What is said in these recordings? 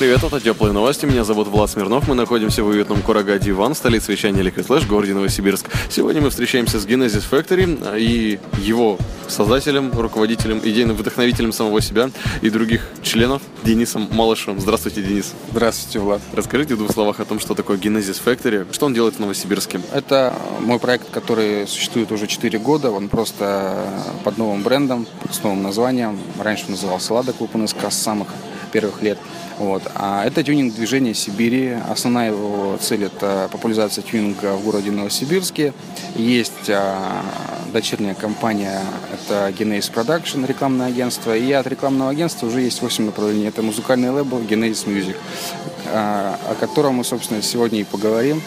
Привет, это Теплые новости. Меня зовут Влад Смирнов. Мы находимся в уютном Курагаде Иван, столице вещания Liquid Flash, городе Новосибирск. Сегодня мы встречаемся с Genesis Factory и его создателем, руководителем, идейным вдохновителем самого себя и других членов Денисом Малышевым. Здравствуйте, Денис. Здравствуйте, Влад. Расскажите в двух словах о том, что такое Genesis Factory, что он делает в Новосибирске. Это мой проект, который существует уже 4 года. Он просто под новым брендом, с новым названием. Раньше назывался Lada Club NSK с самых первых лет. Вот. А это тюнинг движения Сибири. Основная его цель – это популяризация тюнинга в городе Новосибирске. Есть а, дочерняя компания, это Genesis Production, рекламное агентство. И от рекламного агентства уже есть 8 направлений. Это музыкальный лейбл Genesis Music, а, о котором мы, собственно, сегодня и поговорим.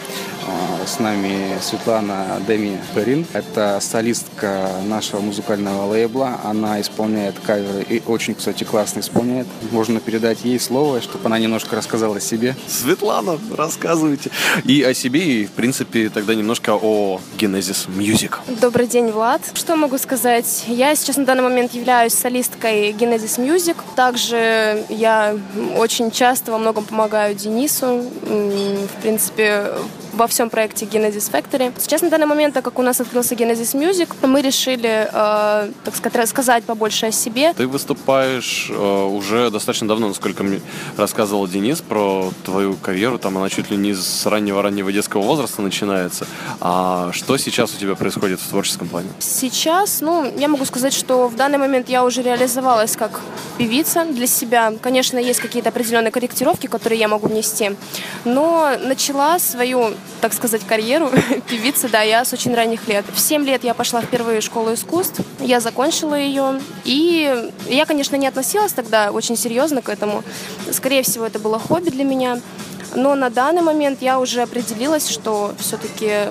С нами Светлана Деми Перин. Это солистка нашего музыкального лейбла. Она исполняет каверы и очень, кстати, классно исполняет. Можно передать ей слово, чтобы она немножко рассказала о себе. Светлана, рассказывайте. И о себе, и, в принципе, тогда немножко о Genesis Music. Добрый день, Влад. Что могу сказать? Я сейчас на данный момент являюсь солисткой Genesis Music. Также я очень часто во многом помогаю Денису. В принципе, во всем проекте Genesis Factory. Сейчас на данный момент, так как у нас открылся Genesis Music, мы решили, э, так сказать, рассказать побольше о себе. Ты выступаешь э, уже достаточно давно, насколько мне рассказывал Денис про твою карьеру. Там она чуть ли не с раннего-раннего детского возраста начинается. А что сейчас у тебя происходит в творческом плане? Сейчас, ну, я могу сказать, что в данный момент я уже реализовалась как певица для себя. Конечно, есть какие-то определенные корректировки, которые я могу внести, но начала свою, так сказать, карьеру певицы, да, я с очень ранних лет. В 7 лет я пошла в школу искусств, я закончила ее, и я, конечно, не относилась тогда очень серьезно к этому. Скорее всего, это было хобби для меня, но на данный момент я уже определилась, что все-таки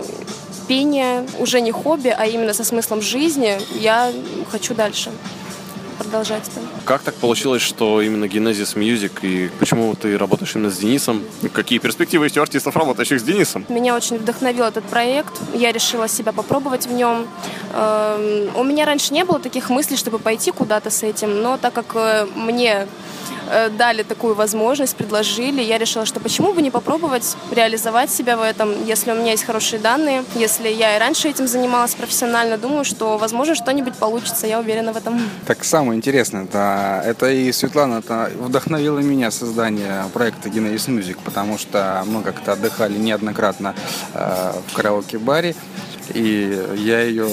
пение уже не хобби, а именно со смыслом жизни. Я хочу дальше продолжать это. Как так получилось, что именно Genesis Music и почему ты работаешь именно с Денисом? Какие перспективы есть у артистов, работающих с Денисом? Меня очень вдохновил этот проект. Я решила себя попробовать в нем. Эм, У меня раньше не было таких мыслей, чтобы пойти куда-то с этим, но так как э, мне дали такую возможность, предложили, я решила, что почему бы не попробовать реализовать себя в этом, если у меня есть хорошие данные, если я и раньше этим занималась профессионально, думаю, что, возможно, что-нибудь получится, я уверена в этом. Так самое интересное, это, это и Светлана это вдохновила меня создание проекта Genesis Music, потому что мы как-то отдыхали неоднократно э, в караоке-баре, и я ее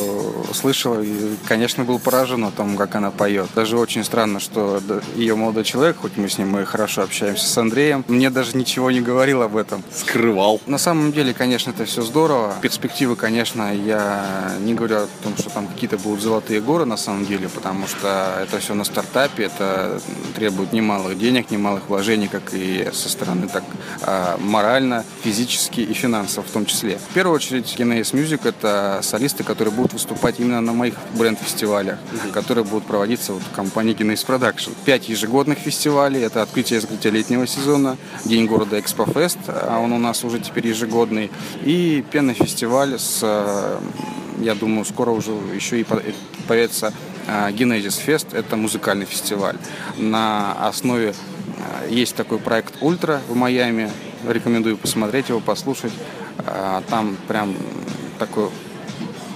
слышал и, конечно, был поражен о том, как она поет. Даже очень странно, что ее молодой человек, хоть мы с ним мы хорошо общаемся с Андреем, мне даже ничего не говорил об этом. Скрывал. На самом деле, конечно, это все здорово. Перспективы, конечно, я не говорю о том, что там какие-то будут золотые горы на самом деле, потому что это все на стартапе, это требует немалых денег, немалых вложений, как и со стороны так а, морально, физически и финансово в том числе. В первую очередь, Genesis Music — это солисты, которые будут выступать именно на моих бренд-фестивалях, которые будут проводиться вот в компании Genesis Production. Пять ежегодных фестивалей, это открытие и закрытие летнего сезона, День города Экспофест, а он у нас уже теперь ежегодный, и пенный фестиваль с, э, я думаю, скоро уже еще и по- э, появится э, Genesis Fest, это музыкальный фестиваль. На основе э, есть такой проект Ультра в Майами, рекомендую посмотреть его, послушать. Э, Там прям такой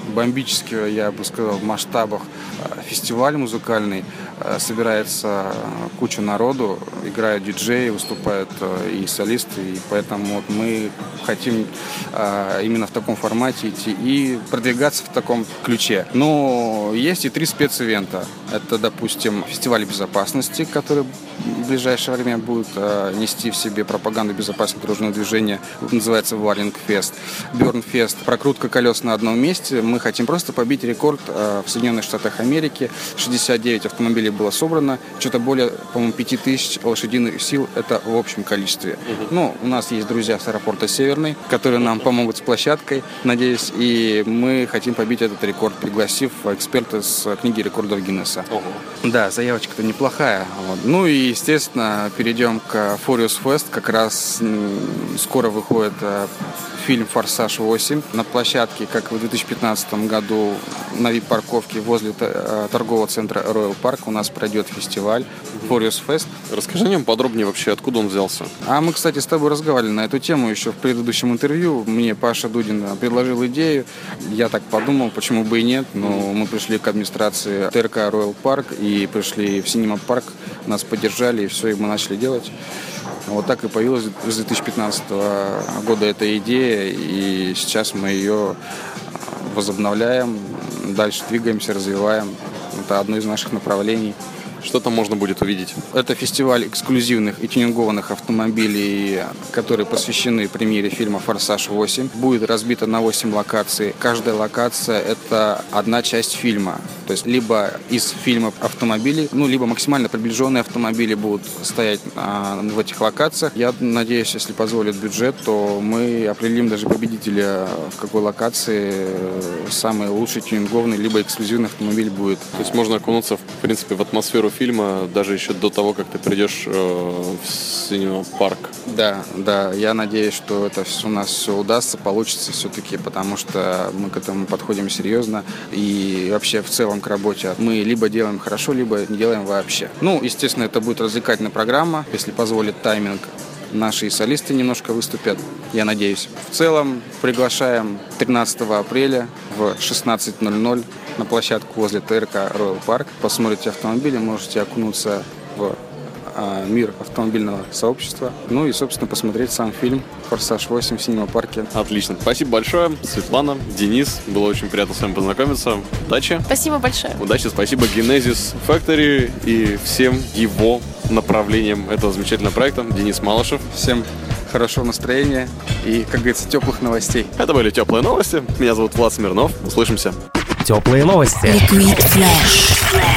бомбический, я бы сказал, в масштабах э, фестиваль музыкальный. Э, Собирается куча народу, играют диджеи, выступают э, и солисты, и поэтому вот мы хотим именно в таком формате идти и продвигаться в таком ключе. Но есть и три специвента. Это, допустим, фестиваль безопасности, который в ближайшее время будет нести в себе пропаганду безопасности дорожного движения. Называется Варлинг Фест. Берн Фест. Прокрутка колес на одном месте. Мы мы хотим просто побить рекорд э, в Соединенных Штатах Америки. 69 автомобилей было собрано, что-то более, по-моему, 5000 лошадиных сил, это в общем количестве. Ну, у нас есть друзья с аэропорта Северный, которые нам помогут с площадкой, надеюсь, и мы хотим побить этот рекорд, пригласив эксперта с книги рекордов Гиннесса. Да, заявочка-то неплохая. Вот. Ну и, естественно, перейдем к Furious Fest. Как раз скоро выходит э, фильм «Форсаж 8» на площадке, как в 2015 году на вип-парковке возле э, торгового центра Royal Park у нас пройдет фестиваль Furious Fest. Расскажи о нем подробнее вообще, откуда он взялся. А мы, кстати, с тобой разговаривали на эту тему еще в предыдущем интервью. Мне Паша Дудин предложил идею. Я так подумал, почему бы и нет. Но мы пришли к администрации ТРК Royal Park и пришли в Синема Парк. Нас поддержали, и все, и мы начали делать. Вот так и появилась с 2015 года эта идея, и сейчас мы ее возобновляем, дальше двигаемся, развиваем. Это одно из наших направлений. Что там можно будет увидеть? Это фестиваль эксклюзивных и тюнингованных автомобилей, которые посвящены премьере фильма «Форсаж 8». Будет разбито на 8 локаций. Каждая локация – это одна часть фильма. То есть либо из фильма автомобилей, ну, либо максимально приближенные автомобили будут стоять а, в этих локациях. Я надеюсь, если позволит бюджет, то мы определим даже победителя, в какой локации самый лучший тюнингованный, либо эксклюзивный автомобиль будет. То есть можно окунуться, в принципе, в атмосферу фильма даже еще до того, как ты придешь э, в синема-парк. Да, да, я надеюсь, что это у нас все удастся, получится все-таки, потому что мы к этому подходим серьезно и вообще в целом к работе. Мы либо делаем хорошо, либо не делаем вообще. Ну, естественно, это будет развлекательная программа, если позволит тайминг. Наши солисты немножко выступят, я надеюсь. В целом приглашаем 13 апреля в 16.00 на площадку возле ТРК Royal Park. Посмотрите автомобили, можете окунуться в мир автомобильного сообщества. Ну и, собственно, посмотреть сам фильм «Форсаж 8» в синема-парке. Отлично. Спасибо большое, Светлана, Денис. Было очень приятно с вами познакомиться. Удачи. Спасибо большое. Удачи, спасибо Genesis Factory и всем его направлениям этого замечательного проекта. Денис Малышев. Всем хорошего настроения и, как говорится, теплых новостей. Это были теплые новости. Меня зовут Влад Смирнов. Услышимся. Теплые новости. Liquid Flash.